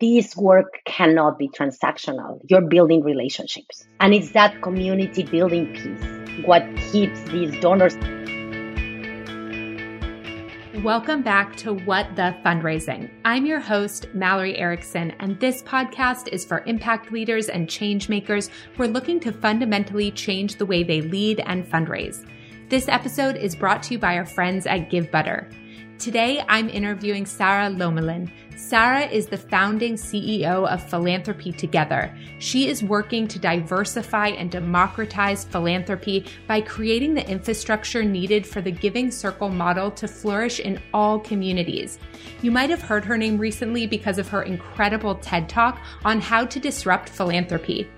This work cannot be transactional. You're building relationships. And it's that community building piece what keeps these donors. Welcome back to What the Fundraising. I'm your host, Mallory Erickson, and this podcast is for impact leaders and change makers who are looking to fundamentally change the way they lead and fundraise. This episode is brought to you by our friends at GiveButter. Today, I'm interviewing Sara Lomelin. Sara is the founding CEO of Philanthropy Together. She is working to diversify and democratize philanthropy by creating the infrastructure needed for the Giving Circle model to flourish in all communities. You might have heard her name recently because of her incredible TED Talk on how to disrupt philanthropy.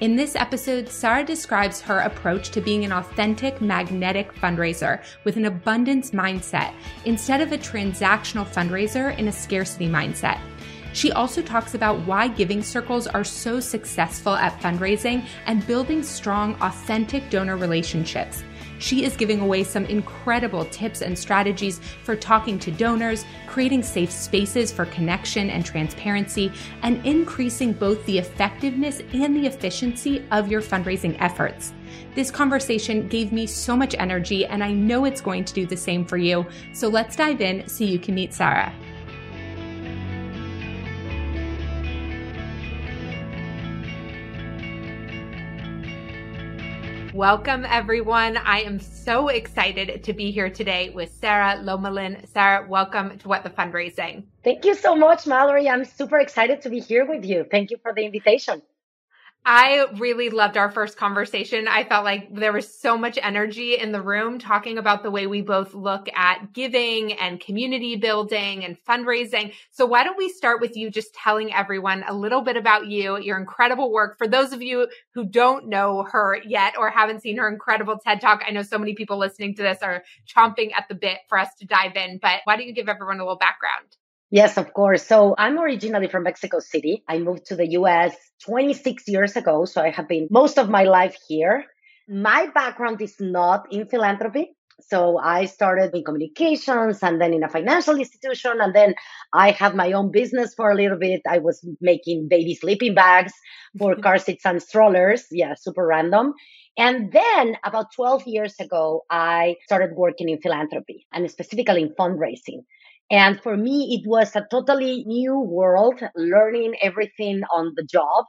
In this episode, Sara describes her approach to being an authentic, magnetic fundraiser with an abundance mindset instead of a transactional fundraiser in a scarcity mindset. She also talks about why giving circles are so successful at fundraising and building strong, authentic donor relationships. She is giving away some incredible tips and strategies for talking to donors, creating safe spaces for connection and transparency, and increasing both the effectiveness and the efficiency of your fundraising efforts. This conversation gave me so much energy, and I know it's going to do the same for you. So let's dive in so you can meet Sara. Welcome, everyone. I am so excited to be here today with Sara Lomelin. Sara, welcome to What the Fundraising. Thank you so much, Mallory. I'm super excited to be here with you. Thank you for the invitation. I really loved our first conversation. I felt like there was so much energy in the room talking about the way we both look at giving and community building and fundraising. So why don't we start with you just telling everyone a little bit about you, your incredible work. For those of you who don't know her yet or haven't seen her incredible TED Talk, I know so many people listening to this are chomping at the bit for us to dive in, but why don't you give everyone a little background? Yes, of course. So I'm originally from Mexico City. I moved to the US 26 years ago. So I have been most of my life here. My background is not in philanthropy. So I started in communications and then in a financial institution. And then I had my own business for a little bit. I was making baby sleeping bags for car seats and strollers. Yeah, super random. And then about 12 years ago, I started working in philanthropy and specifically in fundraising. And for me, it was a totally new world, learning everything on the job.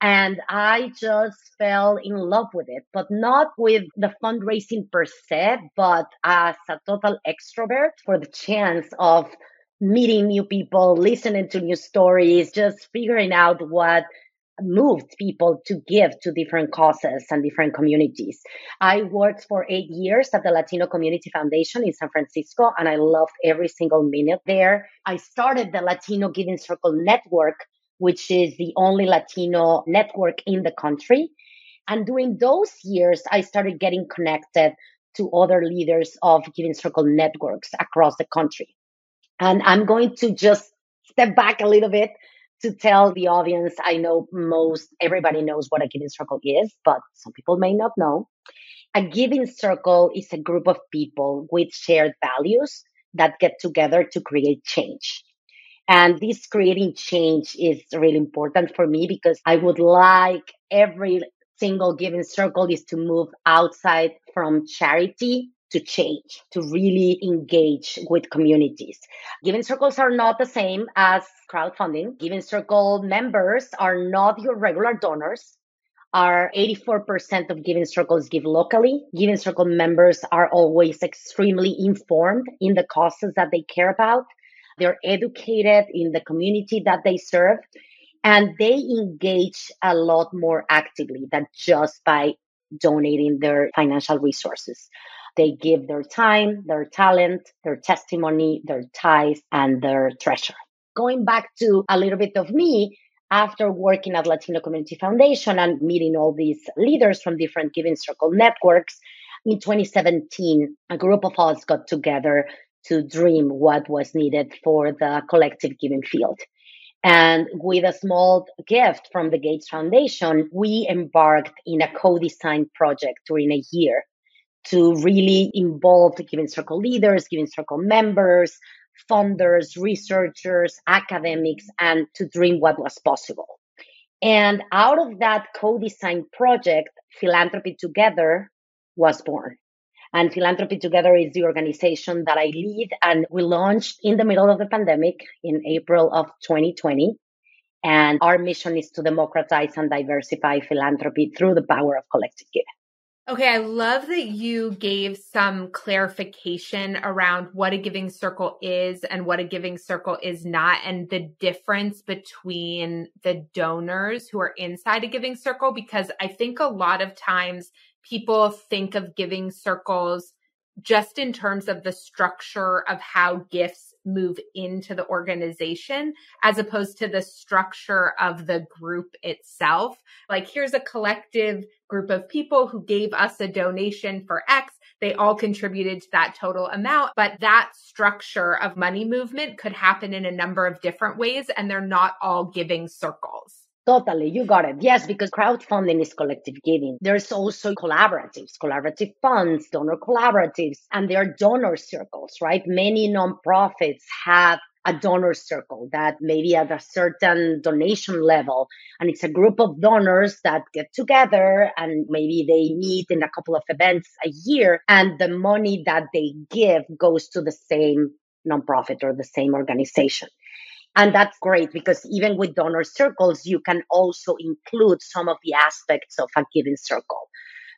And I just fell in love with it, but not with the fundraising per se, but as a total extrovert for the chance of meeting new people, listening to new stories, just figuring out what moved people to give to different causes and different communities. I worked for eight years at the Latino Community Foundation in San Francisco, and I loved every single minute there. I started the Latino Giving Circle Network, which is the only Latino network in the country. And during those years, I started getting connected to other leaders of Giving Circle networks across the country. And I'm going to just step back a little bit to tell the audience, I know most everybody knows what a giving circle is, but some people may not know. A giving circle is a group of people with shared values that get together to create change. And this creating change is really important for me because I would like every single giving circle is to move outside from charity to change, to really engage with communities. Giving circles are not the same as crowdfunding. Giving circle members are not your regular donors. Are 84% of Giving Circles give locally. Giving Circle members are always extremely informed in the causes that they care about. They're educated in the community that they serve and they engage a lot more actively than just by donating their financial resources. They give their time, their talent, their testimony, their ties, and their treasure. going back to a little bit of me, after working at Latino Community Foundation and meeting all these leaders from different Giving Circle networks, in 2017, a group of us got together to dream what was needed for the collective giving field. And with a small gift from the Gates Foundation, we embarked in a co-design project during a year to really involve the Giving Circle leaders, Giving Circle members, funders, researchers, academics, and to dream what was possible. And out of that co-design project, Philanthropy Together was born. And Philanthropy Together is the organization that I lead. And we launched in the middle of the pandemic in April of 2020. And our mission is to democratize and diversify philanthropy through the power of collective giving. Okay, I love that you gave some clarification around what a giving circle is and what a giving circle is not, and the difference between the donors who are inside a giving circle. Because I think a lot of times people think of giving circles just in terms of the structure of how gifts move into the organization as opposed to the structure of the group itself. Like here's a collective group of people who gave us a donation for X. They all contributed to that total amount, but that structure of money movement could happen in a number of different ways and they're not all giving circles. Totally, you got it. Yes, because crowdfunding is collective giving. There's also collaboratives, collaborative funds, donor collaboratives, and there are donor circles, right? Many nonprofits have a donor circle that maybe at a certain donation level and it's a group of donors that get together and maybe they meet in a couple of events a year and the money that they give goes to the same nonprofit or the same organization and that's great because even with donor circles, you can also include some of the aspects of a giving circle.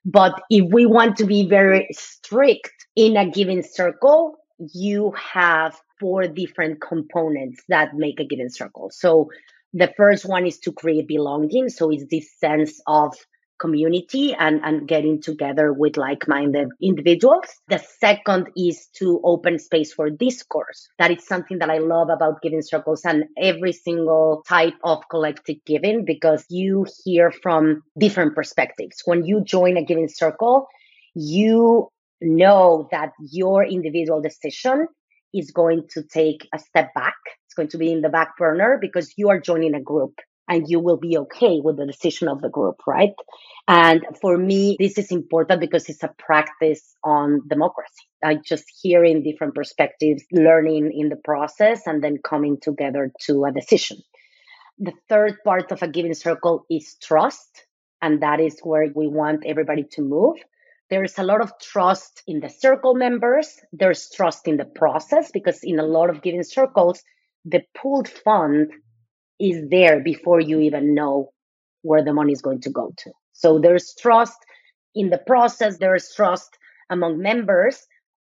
But if we want to be very strict in a giving circle, you have four different components that make a giving circle. So the first one is to create belonging. So it's this sense of community and, and getting together with like-minded individuals. The second is to open space for discourse. That is something that I love about giving circles and every single type of collective giving because you hear from different perspectives. When you join a giving circle, you know that your individual decision is going to take a step back. It's going to be in the back burner because you are joining a group and you will be okay with the decision of the group, right? And for me, this is important because it's a practice on democracy. I just hearing different perspectives, learning in the process, and then coming together to a decision. The third part of a giving circle is trust. And that is where we want everybody to move. There is a lot of trust in the circle members. There's trust in the process because in a lot of giving circles, the pooled fund is there before you even know where the money is going to go to. So there's trust in the process. There's trust among members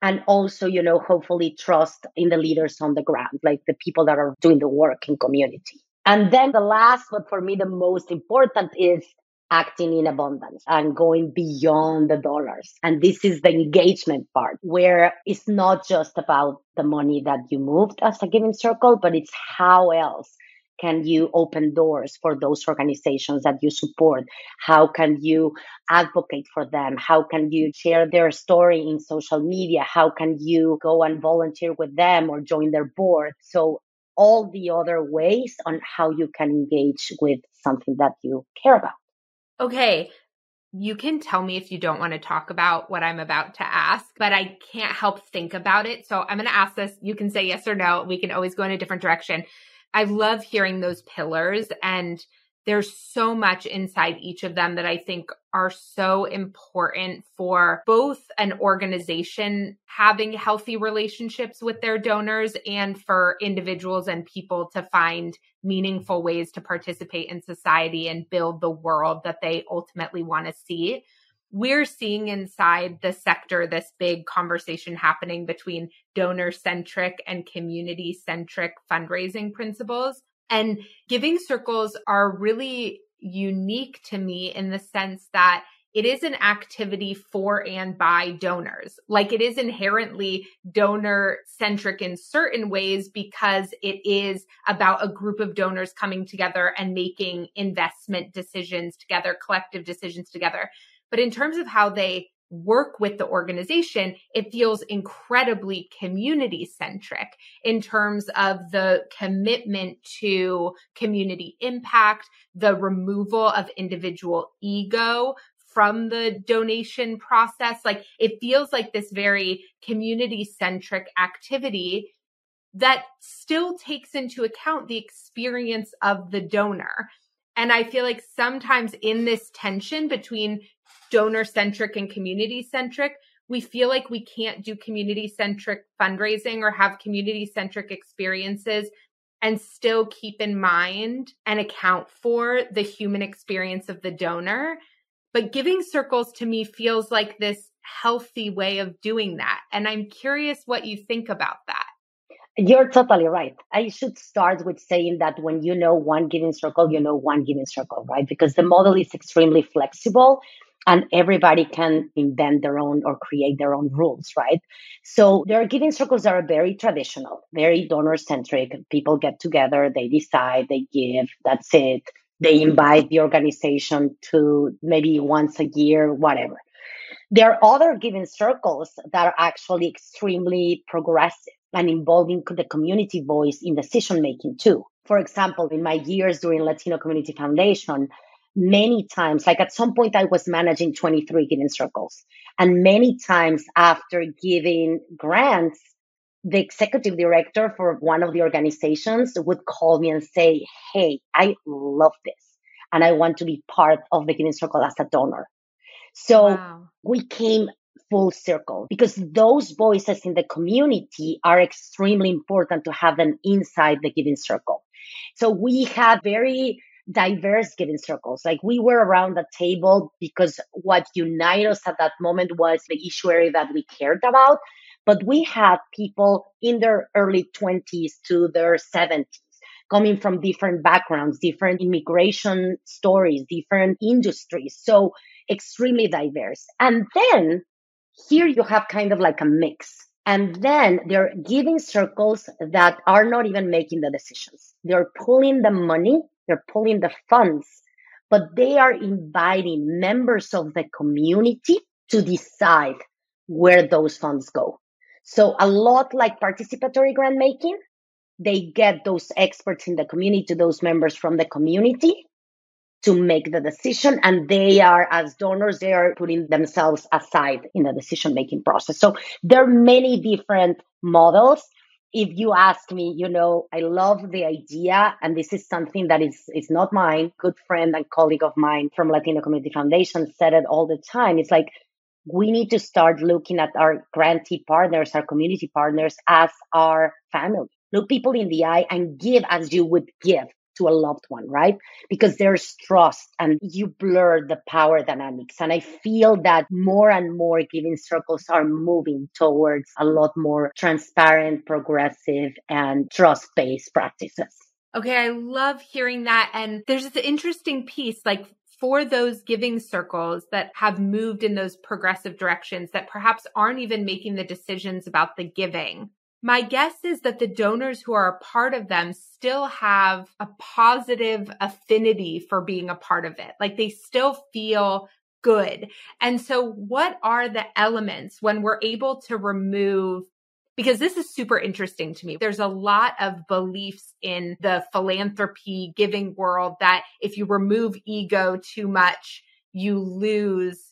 and also, you know, hopefully trust in the leaders on the ground, like the people that are doing the work in community. And then the last, but for me, the most important is acting in abundance and going beyond the dollars. And this is the engagement part where it's not just about the money that you moved as a giving circle, but it's how else can you open doors for those organizations that you support? How can you advocate for them? How can you share their story in social media? How can you go and volunteer with them or join their board? So all the other ways on how you can engage with something that you care about. Okay. You can tell me if you don't want to talk about what I'm about to ask, but I can't help think about it. So I'm going to ask this. You can say yes or no. We can always go in a different direction. I love hearing those pillars and there's so much inside each of them that I think are so important for both an organization having healthy relationships with their donors and for individuals and people to find meaningful ways to participate in society and build the world that they ultimately want to see we're seeing inside the sector this big conversation happening between donor centric and community centric fundraising principles. And giving circles are really unique to me in the sense that it is an activity for and by donors. Like it is inherently donor centric in certain ways because it is about a group of donors coming together and making investment decisions together, collective decisions together. But in terms of how they work with the organization, it feels incredibly community centric in terms of the commitment to community impact, the removal of individual ego from the donation process. Like it feels like this very community centric activity that still takes into account the experience of the donor. And I feel like sometimes in this tension between donor centric and community centric, we feel like we can't do community centric fundraising or have community centric experiences and still keep in mind and account for the human experience of the donor. But giving circles to me feels like this healthy way of doing that. And I'm curious what you think about that. You're totally right. I should start with saying that when you know one giving circle, you know one giving circle, right? Because the model is extremely flexible and everybody can invent their own or create their own rules, right? So their giving circles that are very traditional, very donor centric. People get together, they decide, they give, that's it. They invite the organization to maybe once a year, whatever. There are other giving circles that are actually extremely progressive and involving the community voice in decision making too. For example, in my years during Latino Community Foundation, many times, like at some point I was managing 23 giving circles. And many times after giving grants, the executive director for one of the organizations would call me and say, Hey, I love this. And I want to be part of the giving circle as a donor. So wow. we came full circle because those voices in the community are extremely important to have them inside the giving circle. So we have very diverse giving circles. Like we were around the table because what united us at that moment was the issue area that we cared about. But we had people in their early 20s to their 70s coming from different backgrounds, different immigration stories, different industries. So extremely diverse. And then here you have kind of like a mix. And then they're giving circles that are not even making the decisions. They're pulling the money they're pulling the funds, but they are inviting members of the community to decide where those funds go. So a lot like participatory grant making, they get those experts in the community, those members from the community to make the decision. And they are, as donors, they are putting themselves aside in the decision making process. So there are many different models if you ask me, you know, I love the idea, and this is something that is is not mine. Good friend and colleague of mine from Latino Community Foundation said it all the time. It's like we need to start looking at our grantee partners, our community partners, as our family. Look people in the eye and give as you would give to a loved one, right? Because there's trust and you blur the power dynamics. And I feel that more and more giving circles are moving towards a lot more transparent, progressive, and trust based practices. Okay, I love hearing that. And there's this interesting piece like for those giving circles that have moved in those progressive directions that perhaps aren't even making the decisions about the giving my guess is that the donors who are a part of them still have a positive affinity for being a part of it. Like they still feel good. And so what are the elements when we're able to remove because this is super interesting to me. There's a lot of beliefs in the philanthropy giving world that if you remove ego too much, you lose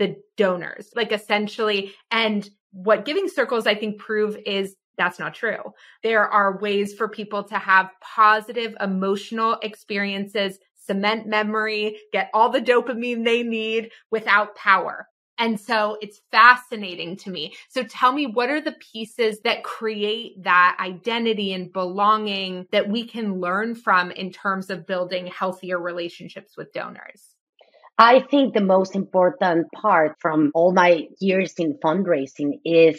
the donors. Like essentially, and what giving circles I think prove is that's not true. There are ways for people to have positive emotional experiences, cement memory, get all the dopamine they need without power. And so it's fascinating to me. So tell me, what are the pieces that create that identity and belonging that we can learn from in terms of building healthier relationships with donors? I think the most important part from all my years in fundraising is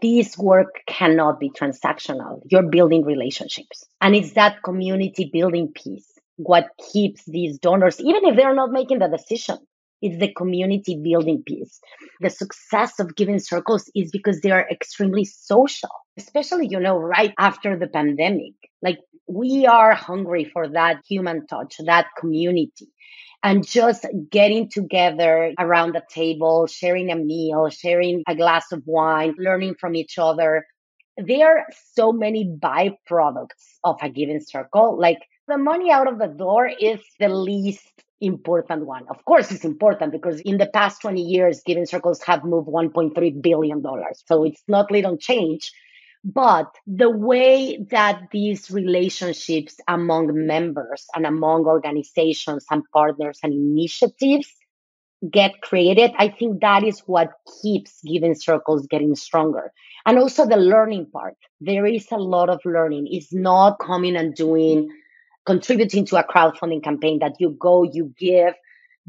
this work cannot be transactional. You're building relationships. And it's that community building piece what keeps these donors, even if they're not making the decision, It's the community building piece. The success of giving circles is because they are extremely social, especially, you know, right after the pandemic. Like we are hungry for that human touch, that community and just getting together around the table, sharing a meal, sharing a glass of wine, learning from each other. There are so many byproducts of a giving circle. Like the money out of the door is the least important one. Of course, it's important because in the past 20 years, giving circles have moved $1.3 billion. So it's not little change. But the way that these relationships among members and among organizations and partners and initiatives get created, I think that is what keeps giving circles getting stronger. And also the learning part. There is a lot of learning. It's not coming and doing, contributing to a crowdfunding campaign that you go, you give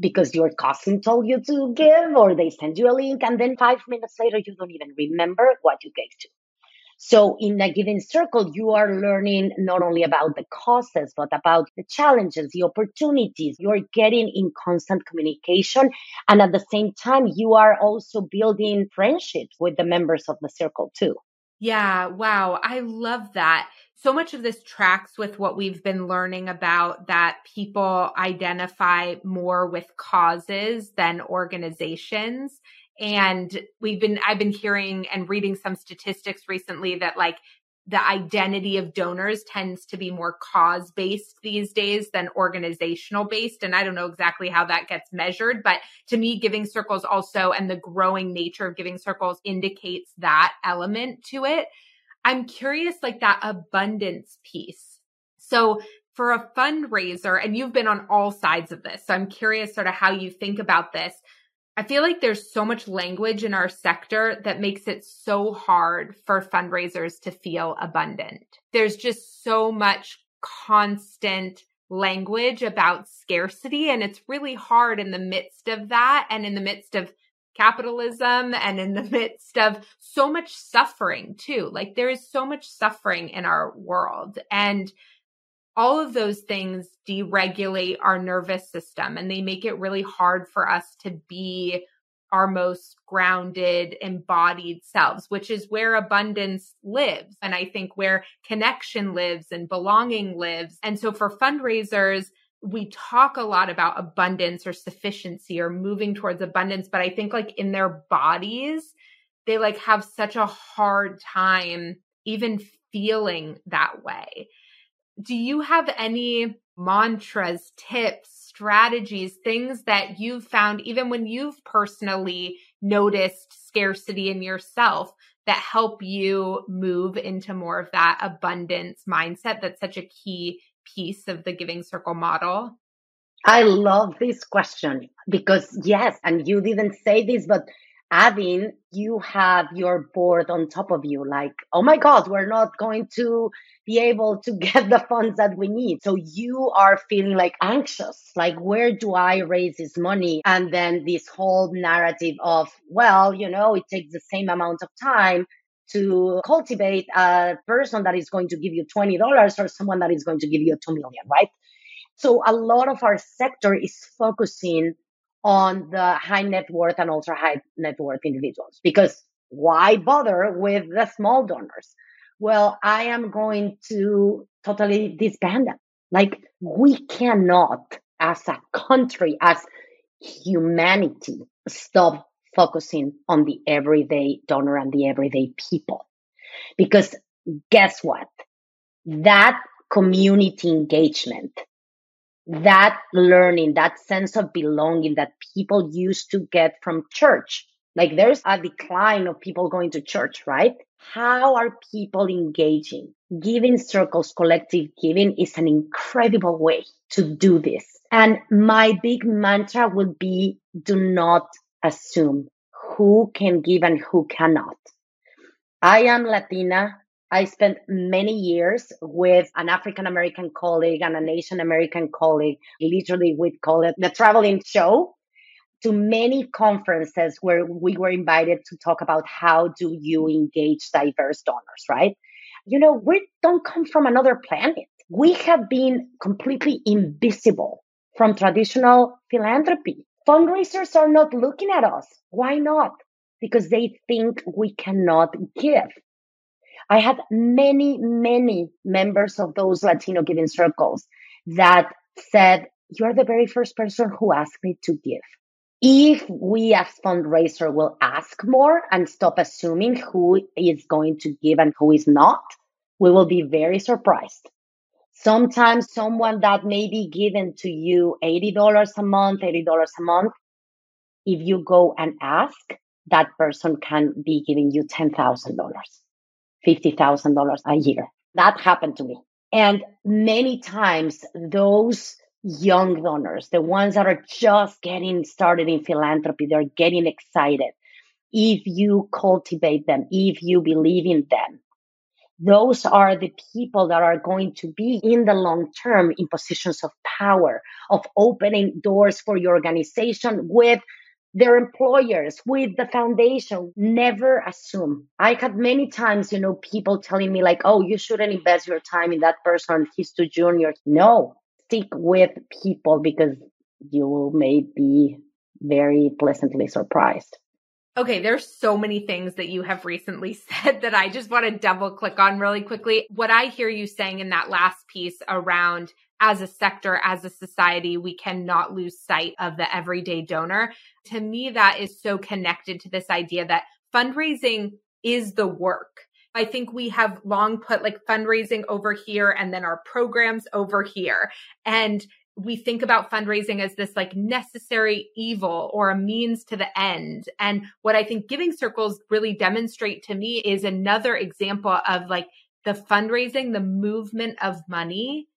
because your cousin told you to give or they send you a link and then five minutes later you don't even remember what you gave to. So in a giving circle, you are learning not only about the causes, but about the challenges, the opportunities. You're getting in constant communication. And at the same time, you are also building friendships with the members of the circle too. Yeah. Wow. I love that. So much of this tracks with what we've been learning about that people identify more with causes than organizations. And we've been, I've been hearing and reading some statistics recently that like the identity of donors tends to be more cause based these days than organizational based. And I don't know exactly how that gets measured, but to me, giving circles also and the growing nature of giving circles indicates that element to it. I'm curious, like that abundance piece. So for a fundraiser, and you've been on all sides of this. So I'm curious sort of how you think about this. I feel like there's so much language in our sector that makes it so hard for fundraisers to feel abundant. There's just so much constant language about scarcity and it's really hard in the midst of that and in the midst of capitalism and in the midst of so much suffering too. Like there is so much suffering in our world and all of those things deregulate our nervous system and they make it really hard for us to be our most grounded, embodied selves, which is where abundance lives. And I think where connection lives and belonging lives. And so for fundraisers, we talk a lot about abundance or sufficiency or moving towards abundance, but I think like in their bodies, they like have such a hard time even feeling that way. Do you have any mantras, tips, strategies, things that you've found, even when you've personally noticed scarcity in yourself, that help you move into more of that abundance mindset that's such a key piece of the giving circle model? I love this question because, yes, and you didn't say this, but adding you have your board on top of you like oh my god we're not going to be able to get the funds that we need so you are feeling like anxious like where do i raise this money and then this whole narrative of well you know it takes the same amount of time to cultivate a person that is going to give you $20 or someone that is going to give you 2 million right so a lot of our sector is focusing on the high net worth and ultra high net worth individuals because why bother with the small donors? Well, I am going to totally disband them. Like we cannot as a country, as humanity, stop focusing on the everyday donor and the everyday people. Because guess what? That community engagement that learning, that sense of belonging that people used to get from church. Like there's a decline of people going to church, right? How are people engaging? Giving circles, collective giving is an incredible way to do this. And my big mantra would be do not assume who can give and who cannot. I am Latina. I spent many years with an African American colleague and an Asian American colleague. Literally, we'd call it the traveling show to many conferences where we were invited to talk about how do you engage diverse donors, right? You know, we don't come from another planet. We have been completely invisible from traditional philanthropy. Fundraisers are not looking at us. Why not? Because they think we cannot give. I had many, many members of those Latino giving circles that said, you're the very first person who asked me to give. If we as fundraiser will ask more and stop assuming who is going to give and who is not, we will be very surprised. Sometimes someone that may be given to you $80 a month, $80 a month, if you go and ask, that person can be giving you $10,000, $50,000 a year. That happened to me. And many times those young donors, the ones that are just getting started in philanthropy, they're getting excited. If you cultivate them, if you believe in them, those are the people that are going to be in the long term in positions of power, of opening doors for your organization with their employers, with the foundation. Never assume. I had many times, you know, people telling me like, oh, you shouldn't invest your time in that person. He's too junior. No, stick with people because you may be very pleasantly surprised. Okay, there's so many things that you have recently said that I just want to double click on really quickly. What I hear you saying in that last piece around as a sector, as a society, we cannot lose sight of the everyday donor. To me, that is so connected to this idea that fundraising is the work. I think we have long put like fundraising over here and then our programs over here. And we think about fundraising as this like necessary evil or a means to the end. And what I think giving circles really demonstrate to me is another example of like the fundraising, the movement of money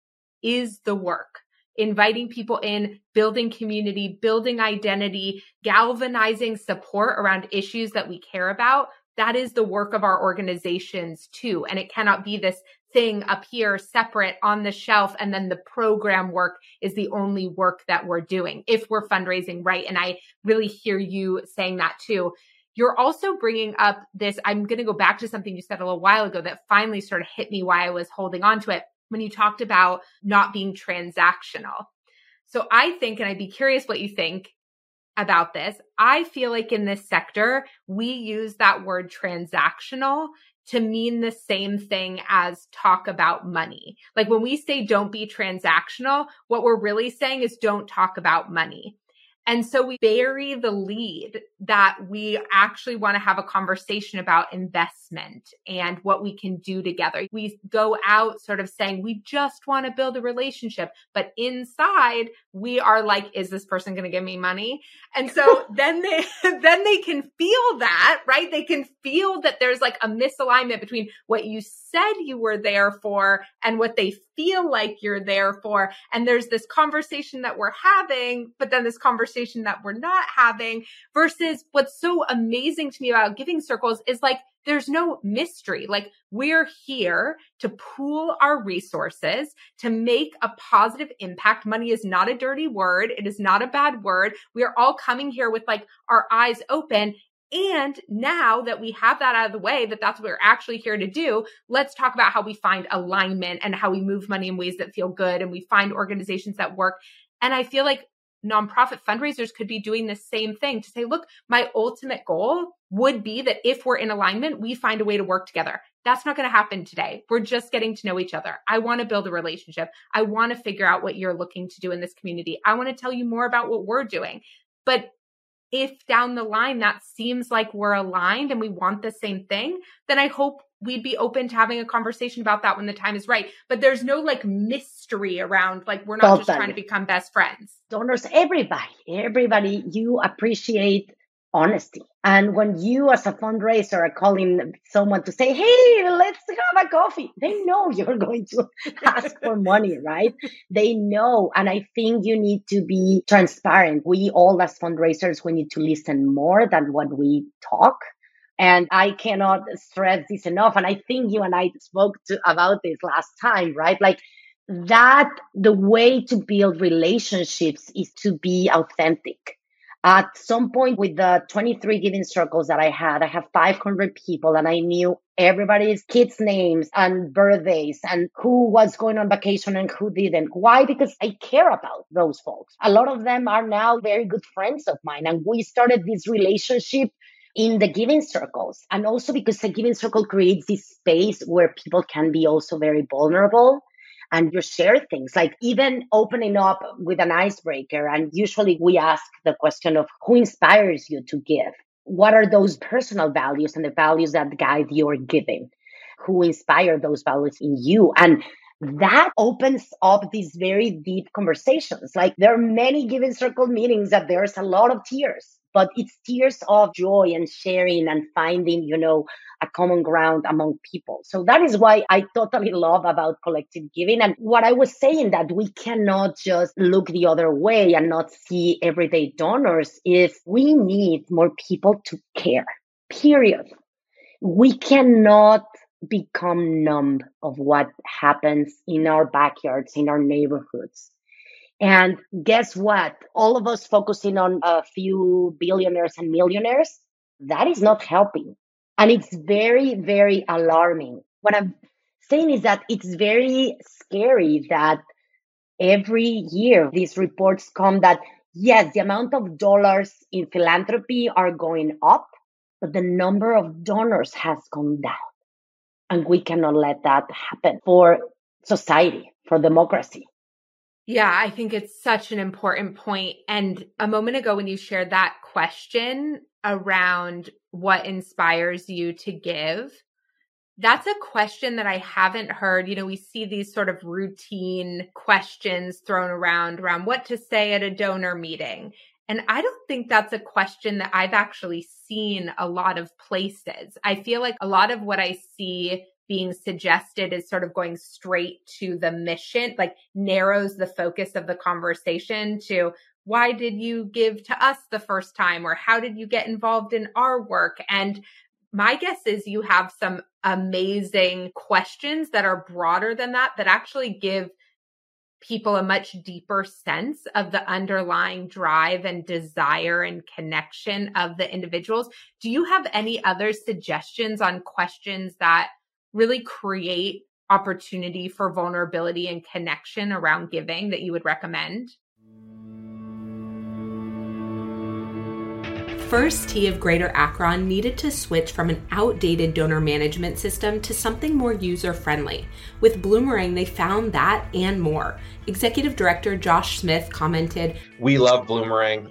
is the work. Inviting people in, building community, building identity, galvanizing support around issues that we care about. That is the work of our organizations too. And it cannot be this thing up here separate on the shelf and then the program work is the only work that we're doing if we're fundraising right and i really hear you saying that too you're also bringing up this i'm going to go back to something you said a little while ago that finally sort of hit me why i was holding on to it when you talked about not being transactional so i think and i'd be curious what you think about this. I feel like in this sector, we use that word transactional to mean the same thing as talk about money. Like when we say don't be transactional, what we're really saying is don't talk about money. And so we bury the lead that we actually want to have a conversation about investment and what we can do together. We go out sort of saying we just want to build a relationship, but inside we are like, is this person going to give me money? And so then they, then they can feel that, right? They can feel that there's like a misalignment between what you said you were there for and what they feel like you're there for. And there's this conversation that we're having, but then this conversation that we're not having versus what's so amazing to me about giving circles is like, there's no mystery. Like we're here to pool our resources to make a positive impact. Money is not a dirty word. It is not a bad word. We are all coming here with like our eyes open and now that we have that out of the way, that that's what we're actually here to do, let's talk about how we find alignment and how we move money in ways that feel good and we find organizations that work. And I feel like nonprofit fundraisers could be doing the same thing to say, look, my ultimate goal would be that if we're in alignment, we find a way to work together. That's not going to happen today. We're just getting to know each other. I want to build a relationship. I want to figure out what you're looking to do in this community. I want to tell you more about what we're doing. But if down the line that seems like we're aligned and we want the same thing, then I hope we'd be open to having a conversation about that when the time is right. But there's no like mystery around like we're not just trying to become best friends. Donors, everybody, everybody, you appreciate honesty. And when you as a fundraiser are calling someone to say, Hey, let's have a coffee, they know you're going to ask for money, right? They know. And I think you need to be transparent. We all as fundraisers, we need to listen more than what we talk. And I cannot stress this enough. And I think you and I spoke to, about this last time, right? Like that the way to build relationships is to be authentic At some point with the 23 giving circles that I had, I have 500 people and I knew everybody's kids' names and birthdays and who was going on vacation and who didn't. Why? Because I care about those folks. A lot of them are now very good friends of mine. And we started this relationship in the giving circles. And also because the giving circle creates this space where people can be also very vulnerable and you share things like even opening up with an icebreaker. And usually we ask the question of who inspires you to give? what are those personal values and the values that guide your giving? Who inspire those values in you? And that opens up these very deep conversations. Like there are many giving circle meetings that there's a lot of tears but it's tears of joy and sharing and finding, you know, a common ground among people. So that is why I totally love about collective giving. And what I was saying that we cannot just look the other way and not see everyday donors is we need more people to care, period. We cannot become numb of what happens in our backyards, in our neighborhoods. And guess what? All of us focusing on a few billionaires and millionaires, that is not helping. And it's very, very alarming. What I'm saying is that it's very scary that every year these reports come that yes, the amount of dollars in philanthropy are going up, but the number of donors has gone down. And we cannot let that happen for society, for democracy. Yeah, I think it's such an important point. And a moment ago, when you shared that question around what inspires you to give, that's a question that I haven't heard. You know, we see these sort of routine questions thrown around around what to say at a donor meeting. And I don't think that's a question that I've actually seen a lot of places. I feel like a lot of what I see being suggested is sort of going straight to the mission, like narrows the focus of the conversation to why did you give to us the first time or how did you get involved in our work? And my guess is you have some amazing questions that are broader than that, that actually give people a much deeper sense of the underlying drive and desire and connection of the individuals. Do you have any other suggestions on questions that really create opportunity for vulnerability and connection around giving that you would recommend? First Tee of Greater Akron needed to switch from an outdated donor management system to something more user friendly. With Bloomerang, they found that and more. Executive Director Josh Smith commented We love Bloomerang.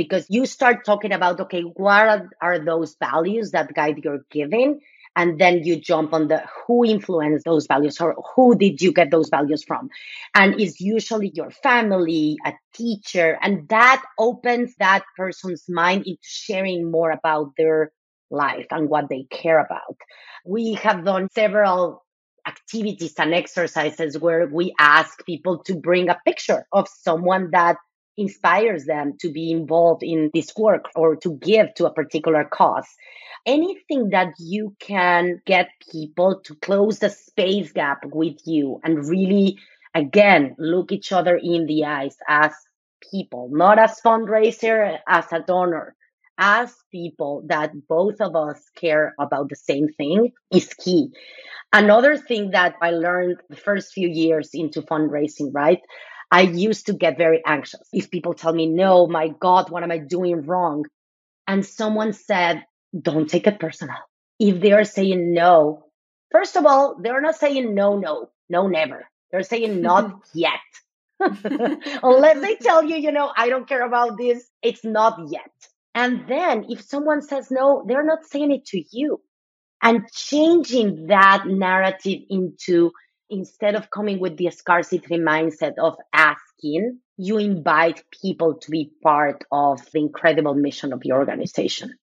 because you start talking about, okay, what are, are those values that guide your giving? And then you jump on the who influenced those values or who did you get those values from? And it's usually your family, a teacher, and that opens that person's mind into sharing more about their life and what they care about. We have done several activities and exercises where we ask people to bring a picture of someone that inspires them to be involved in this work or to give to a particular cause. Anything that you can get people to close the space gap with you and really, again, look each other in the eyes as people, not as fundraiser, as a donor, as people that both of us care about the same thing is key. Another thing that I learned the first few years into fundraising, right? I used to get very anxious if people tell me, no, my God, what am I doing wrong? And someone said, don't take it personal. If they're saying no, first of all, they're not saying no, no, no, never. They're saying not yet. Unless they tell you, you know, I don't care about this, it's not yet. And then if someone says no, they're not saying it to you. And changing that narrative into instead of coming with the scarcity mindset of asking, you invite people to be part of the incredible mission of your organization.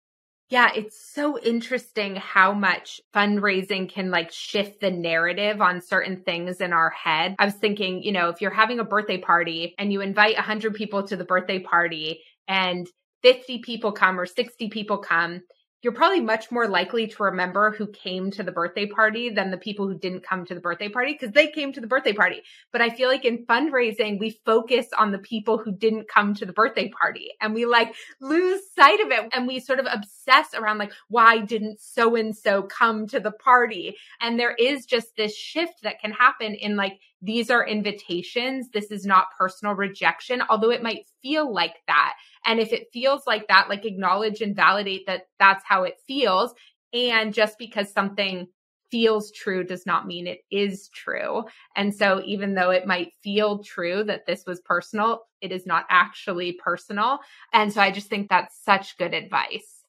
Yeah, it's so interesting how much fundraising can like shift the narrative on certain things in our head. I was thinking, you know, if you're having a birthday party and you invite 100 people to the birthday party and 50 people come or 60 people come, you're probably much more likely to remember who came to the birthday party than the people who didn't come to the birthday party because they came to the birthday party. But I feel like in fundraising, we focus on the people who didn't come to the birthday party and we like lose sight of it and we sort of obsess around like, why didn't so and so come to the party? And there is just this shift that can happen in like, these are invitations. This is not personal rejection, although it might feel like that. And if it feels like that, like acknowledge and validate that that's how it feels. And just because something feels true does not mean it is true. And so even though it might feel true that this was personal, it is not actually personal. And so I just think that's such good advice.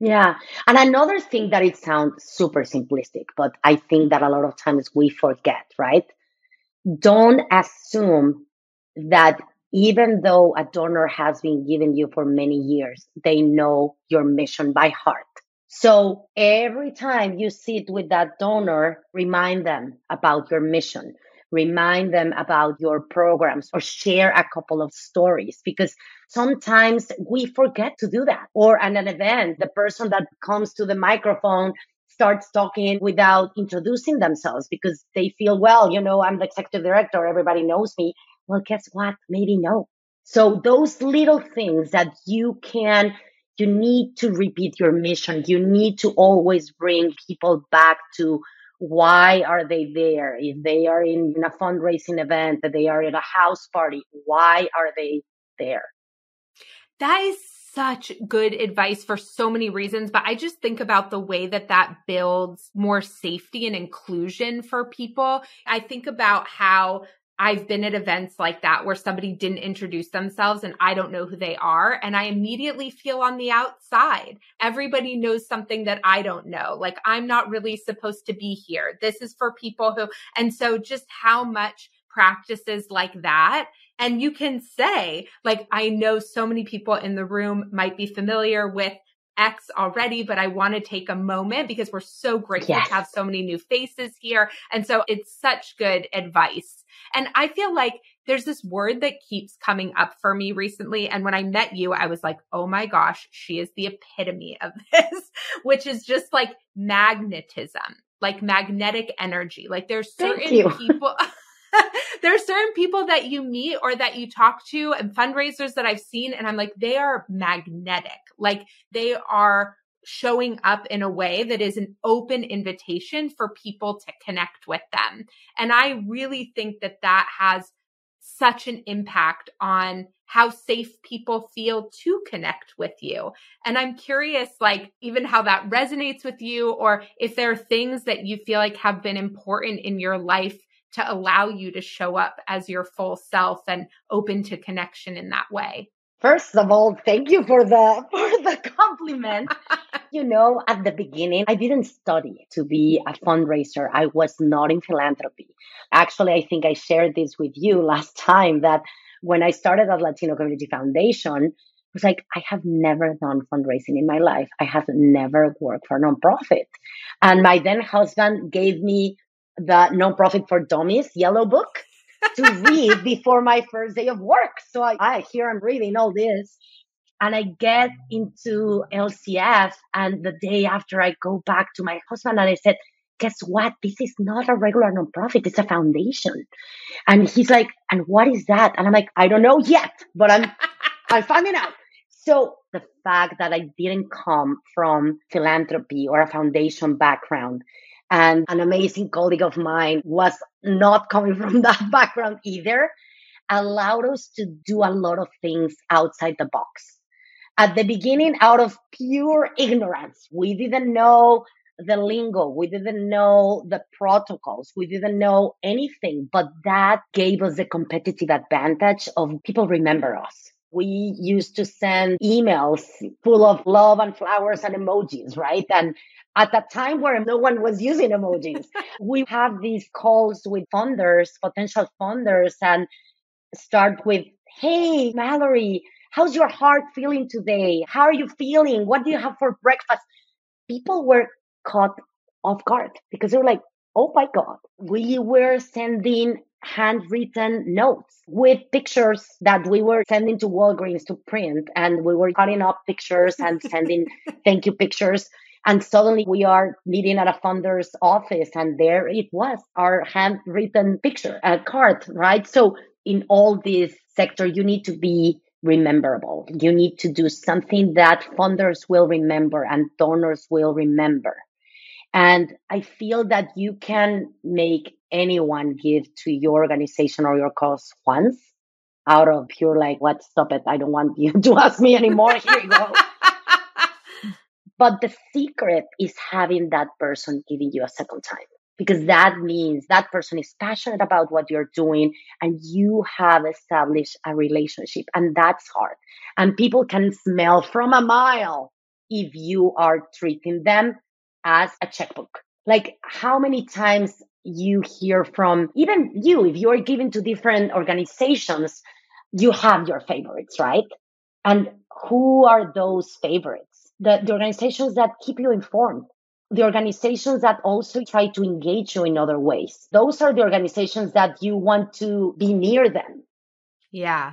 Yeah. And another thing that it sounds super simplistic, but I think that a lot of times we forget, right? Don't assume that even though a donor has been giving you for many years, they know your mission by heart. So every time you sit with that donor, remind them about your mission, remind them about your programs or share a couple of stories because sometimes we forget to do that. Or at an event, the person that comes to the microphone starts talking without introducing themselves because they feel, well, you know, I'm the executive director. Everybody knows me. Well, guess what? Maybe no. So those little things that you can, you need to repeat your mission. You need to always bring people back to why are they there? If they are in, in a fundraising event, that they are at a house party, why are they there? That is such good advice for so many reasons, but I just think about the way that that builds more safety and inclusion for people. I think about how I've been at events like that where somebody didn't introduce themselves and I don't know who they are. And I immediately feel on the outside. Everybody knows something that I don't know. Like I'm not really supposed to be here. This is for people who, and so just how much practices like that. And you can say, like, I know so many people in the room might be familiar with X already, but I want to take a moment because we're so grateful yes. to have so many new faces here. And so it's such good advice. And I feel like there's this word that keeps coming up for me recently. And when I met you, I was like, oh my gosh, she is the epitome of this, which is just like magnetism, like magnetic energy. Like there's certain people. there are certain people that you meet or that you talk to and fundraisers that I've seen, and I'm like, they are magnetic. Like they are showing up in a way that is an open invitation for people to connect with them. And I really think that that has such an impact on how safe people feel to connect with you. And I'm curious, like, even how that resonates with you, or if there are things that you feel like have been important in your life to allow you to show up as your full self and open to connection in that way. First of all, thank you for the for the compliment. you know, at the beginning, I didn't study to be a fundraiser. I was not in philanthropy. Actually, I think I shared this with you last time that when I started at Latino Community Foundation, was like, I have never done fundraising in my life. I have never worked for a nonprofit. And my then husband gave me the nonprofit for dummies yellow book to read before my first day of work. So I, I here I'm reading all this and I get into LCF and the day after I go back to my husband and I said, guess what? This is not a regular nonprofit. It's a foundation. And he's like, and what is that? And I'm like, I don't know yet, but I'm, I'm finding out. So the fact that I didn't come from philanthropy or a foundation background and an amazing colleague of mine was not coming from that background either, allowed us to do a lot of things outside the box. At the beginning, out of pure ignorance, we didn't know the lingo. We didn't know the protocols. We didn't know anything, but that gave us the competitive advantage of people remember us. We used to send emails full of love and flowers and emojis, right? And at that time where no one was using emojis. we have these calls with funders, potential funders, and start with, Hey, Mallory, how's your heart feeling today? How are you feeling? What do you have for breakfast? People were caught off guard because they were like, oh my God, we were sending handwritten notes with pictures that we were sending to Walgreens to print. And we were cutting up pictures and sending thank you pictures. And suddenly we are meeting at a funder's office and there it was our handwritten picture, a card, right? So in all this sector, you need to be rememberable. You need to do something that funders will remember and donors will remember. And I feel that you can make anyone give to your organization or your cause once out of pure like, what, stop it. I don't want you to ask me anymore. Here you go. but the secret is having that person giving you a second time because that means that person is passionate about what you're doing and you have established a relationship and that's hard and people can smell from a mile if you are treating them as a checkbook. Like how many times you hear from even you, if you're given to different organizations, you have your favorites, right? And who are those favorites? The, the organizations that keep you informed, the organizations that also try to engage you in other ways. Those are the organizations that you want to be near them. Yeah.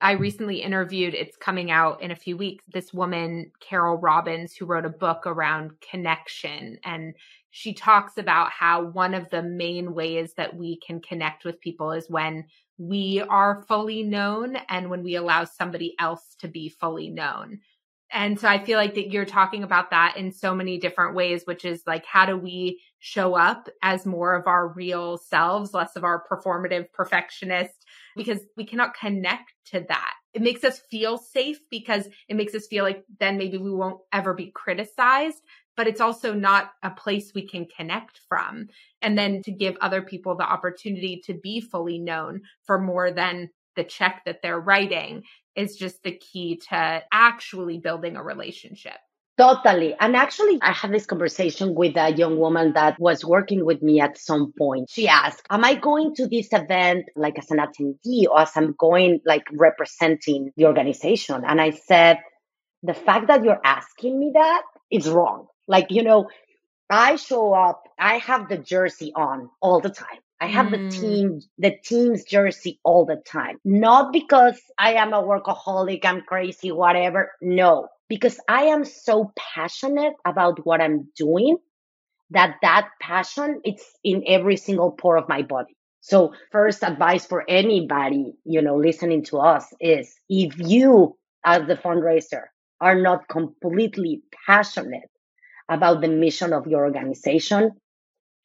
I recently interviewed, it's coming out in a few weeks, this woman, Carol Robbins, who wrote a book around connection. And she talks about how one of the main ways that we can connect with people is when we are fully known and when we allow somebody else to be fully known. And so I feel like that you're talking about that in so many different ways, which is like, how do we show up as more of our real selves, less of our performative perfectionist, because we cannot connect to that. It makes us feel safe because it makes us feel like then maybe we won't ever be criticized, but it's also not a place we can connect from. And then to give other people the opportunity to be fully known for more than the check that they're writing is just the key to actually building a relationship. Totally. And actually, I had this conversation with a young woman that was working with me at some point. She asked, Am I going to this event like as an attendee or as I'm going like representing the organization? And I said, The fact that you're asking me that is wrong. Like, you know, I show up, I have the jersey on all the time. I have mm. the team, the team's jersey all the time. Not because I am a workaholic, I'm crazy, whatever. No, because I am so passionate about what I'm doing that that passion, it's in every single pore of my body. So first advice for anybody, you know, listening to us is if you as the fundraiser are not completely passionate about the mission of your organization,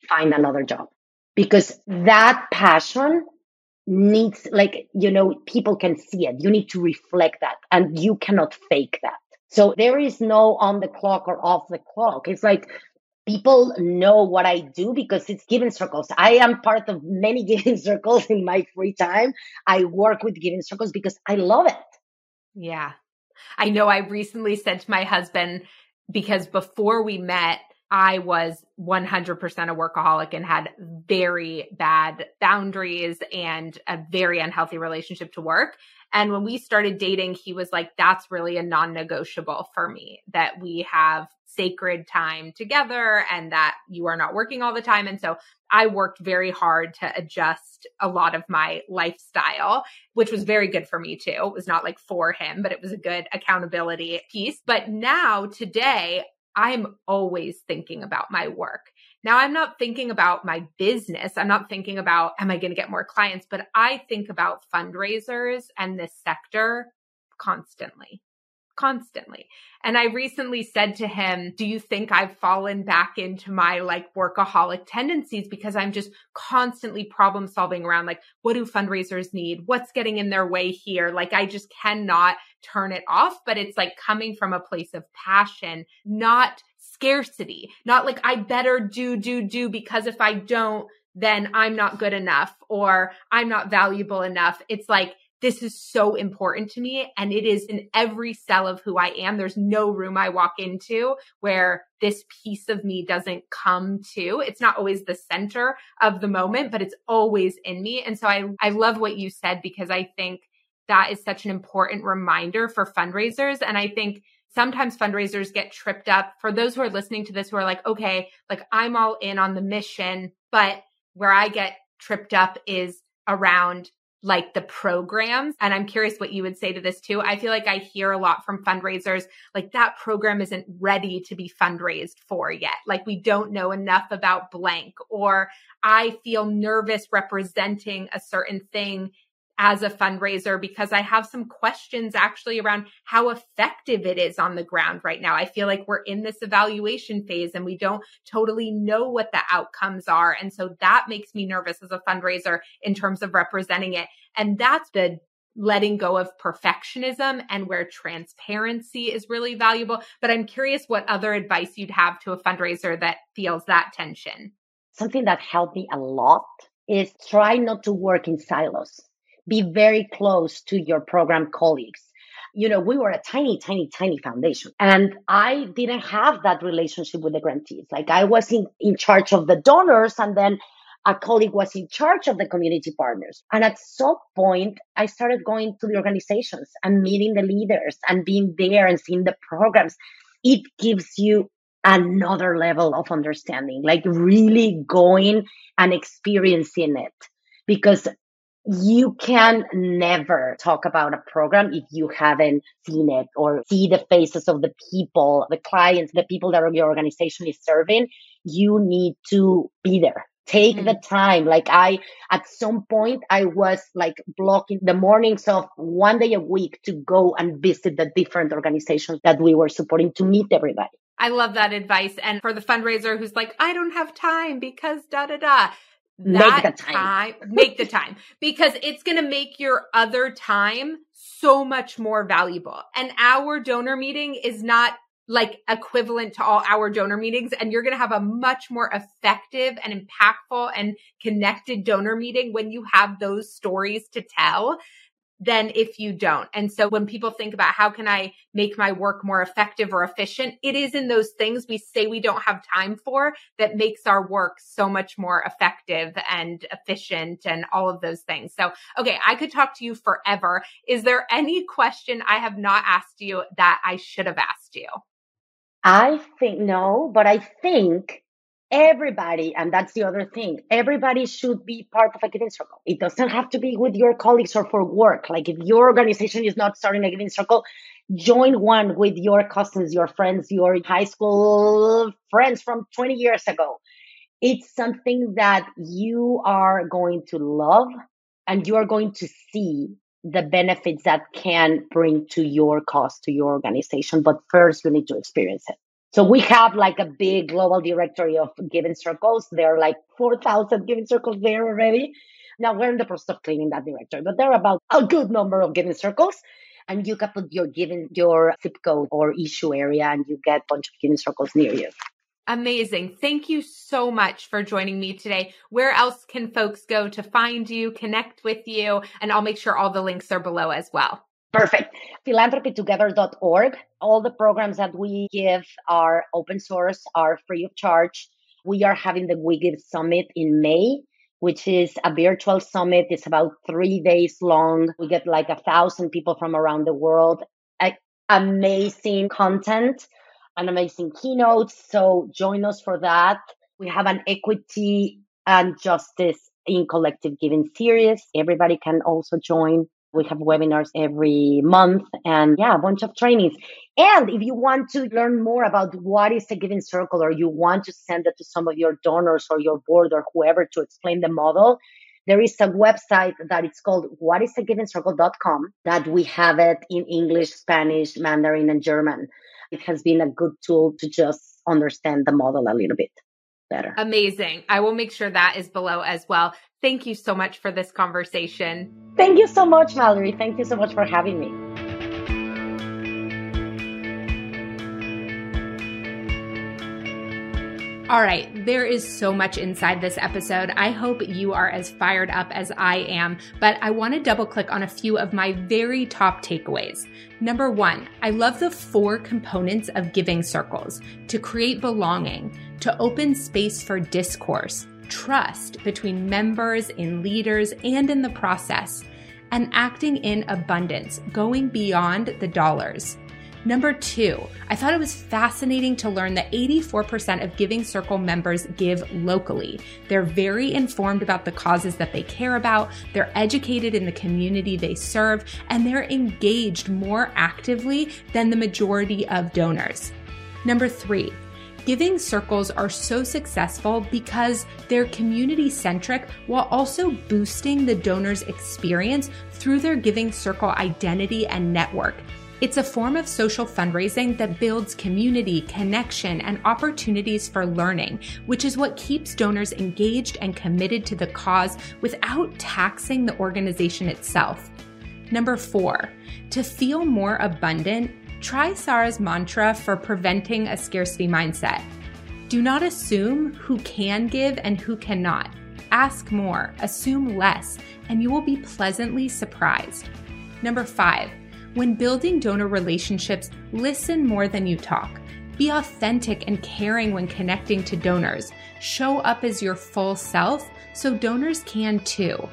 find another job. Because that passion needs like you know people can see it. You need to reflect that and you cannot fake that so there is no on the clock or off the clock. It's like people know what i do because it's giving circles. I am part of many giving circles in my free time. I work with giving circles because i love it. Yeah. I know i recently said to my husband because before we met I was 100% a workaholic and had very bad boundaries and a very unhealthy relationship to work. And when we started dating, he was like, that's really a non negotiable for me that we have sacred time together and that you are not working all the time. And so I worked very hard to adjust a lot of my lifestyle, which was very good for me too. It was not like for him, but it was a good accountability piece. But now today, I'm always thinking about my work. Now I'm not thinking about my business. I'm not thinking about, am I going to get more clients? But I think about fundraisers and this sector constantly constantly. And I recently said to him, do you think I've fallen back into my like workaholic tendencies because I'm just constantly problem solving around like, what do fundraisers need? What's getting in their way here? Like, I just cannot turn it off, but it's like coming from a place of passion, not scarcity, not like I better do, do, do because if I don't, then I'm not good enough or I'm not valuable enough. It's like, this is so important to me and it is in every cell of who I am. There's no room I walk into where this piece of me doesn't come to. It's not always the center of the moment, but it's always in me. And so I, I love what you said because I think that is such an important reminder for fundraisers. And I think sometimes fundraisers get tripped up for those who are listening to this who are like, okay, like I'm all in on the mission, but where I get tripped up is around like the programs. And I'm curious what you would say to this too. I feel like I hear a lot from fundraisers, like that program isn't ready to be fundraised for yet. Like we don't know enough about blank, or I feel nervous representing a certain thing as a fundraiser because I have some questions actually around how effective it is on the ground right now. I feel like we're in this evaluation phase and we don't totally know what the outcomes are. And so that makes me nervous as a fundraiser in terms of representing it. And that's the letting go of perfectionism and where transparency is really valuable. But I'm curious what other advice you'd have to a fundraiser that feels that tension. Something that helped me a lot is try not to work in silos be very close to your program colleagues. You know, we were a tiny, tiny, tiny foundation and I didn't have that relationship with the grantees. Like I was in, in charge of the donors and then a colleague was in charge of the community partners. And at some point, I started going to the organizations and meeting the leaders and being there and seeing the programs. It gives you another level of understanding, like really going and experiencing it. Because you can never talk about a program if you haven't seen it or see the faces of the people, the clients, the people that your organization is serving. You need to be there. Take mm-hmm. the time. Like I, at some point, I was like blocking the mornings of one day a week to go and visit the different organizations that we were supporting to meet everybody. I love that advice. And for the fundraiser who's like, I don't have time because da da da make the time. time make the time because it's going to make your other time so much more valuable. An hour donor meeting is not like equivalent to all our donor meetings and you're going to have a much more effective and impactful and connected donor meeting when you have those stories to tell than if you don't. And so when people think about how can I make my work more effective or efficient, it is in those things we say we don't have time for that makes our work so much more effective and efficient and all of those things. So, okay, I could talk to you forever. Is there any question I have not asked you that I should have asked you? I think no, but I think everybody, and that's the other thing, everybody should be part of a giving circle. It doesn't have to be with your colleagues or for work. Like if your organization is not starting a giving circle, join one with your cousins, your friends, your high school friends from 20 years ago. It's something that you are going to love and you are going to see the benefits that can bring to your cause, to your organization. But first, you need to experience it. So we have like a big global directory of giving circles. There are like 4,000 giving circles there already. Now we're in the process of cleaning that directory, but there are about a good number of giving circles. And you can put your given your zip code or issue area and you get a bunch of giving circles near you. Amazing. Thank you so much for joining me today. Where else can folks go to find you, connect with you? And I'll make sure all the links are below as well. Perfect. Philanthropytogether.org. All the programs that we give are open source, are free of charge. We are having the We Give Summit in May, which is a virtual summit. It's about three days long. We get like a thousand people from around the world. A- amazing content and amazing keynotes. So join us for that. We have an equity and justice in collective giving series. Everybody can also join. We have webinars every month and yeah, a bunch of trainings. And if you want to learn more about what is a giving circle or you want to send it to some of your donors or your board or whoever to explain the model, there is a website that it's called whatisagivingcircle.com that we have it in English, Spanish, Mandarin, and German. It has been a good tool to just understand the model a little bit better. Amazing. I will make sure that is below as well. Thank you so much for this conversation. Thank you so much, Mallory. Thank you so much for having me. All right, there is so much inside this episode. I hope you are as fired up as I am, but I want to double click on a few of my very top takeaways. Number one, I love the four components of giving circles to create belonging, to open space for discourse, trust between members, in leaders, and in the process, and acting in abundance, going beyond the dollars. Number two, I thought it was fascinating to learn that 84% of Giving Circle members give locally. They're very informed about the causes that they care about, they're educated in the community they serve, and they're engaged more actively than the majority of donors. Number three, Giving circles are so successful because they're community centric while also boosting the donor's experience through their giving circle identity and network. It's a form of social fundraising that builds community, connection, and opportunities for learning, which is what keeps donors engaged and committed to the cause without taxing the organization itself. Number four, to feel more abundant, try Sara's mantra for preventing a scarcity mindset. Do not assume who can give and who cannot. Ask more, assume less, and you will be pleasantly surprised. Number five, when building donor relationships, listen more than you talk. Be authentic and caring when connecting to donors. Show up as your full self so donors can too.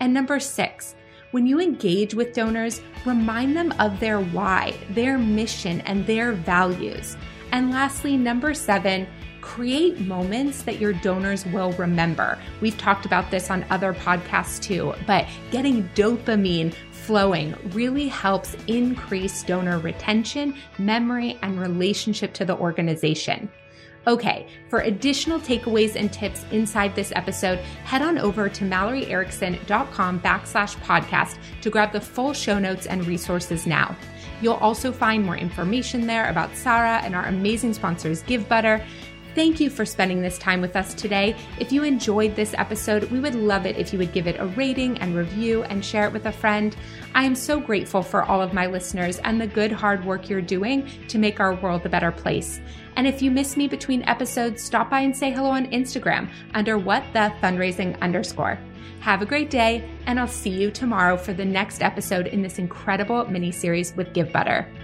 And number six, when you engage with donors, remind them of their why, their mission, and their values. And lastly, number seven, create moments that your donors will remember. We've talked about this on other podcasts too, but getting dopamine flowing really helps increase donor retention, memory, and relationship to the organization. Okay, for additional takeaways and tips inside this episode, head on over to malloryerickson.com backslash podcast to grab the full show notes and resources now. You'll also find more information there about Sara and our amazing sponsors, Givebutter. Thank you for spending this time with us today. If you enjoyed this episode, we would love it if you would give it a rating and review and share it with a friend. I am so grateful for all of my listeners and the good hard work you're doing to make our world a better place. And if you miss me between episodes, stop by and say hello on Instagram under what the fundraising underscore. Have a great day, and I'll see you tomorrow for the next episode in this incredible mini series with Givebutter.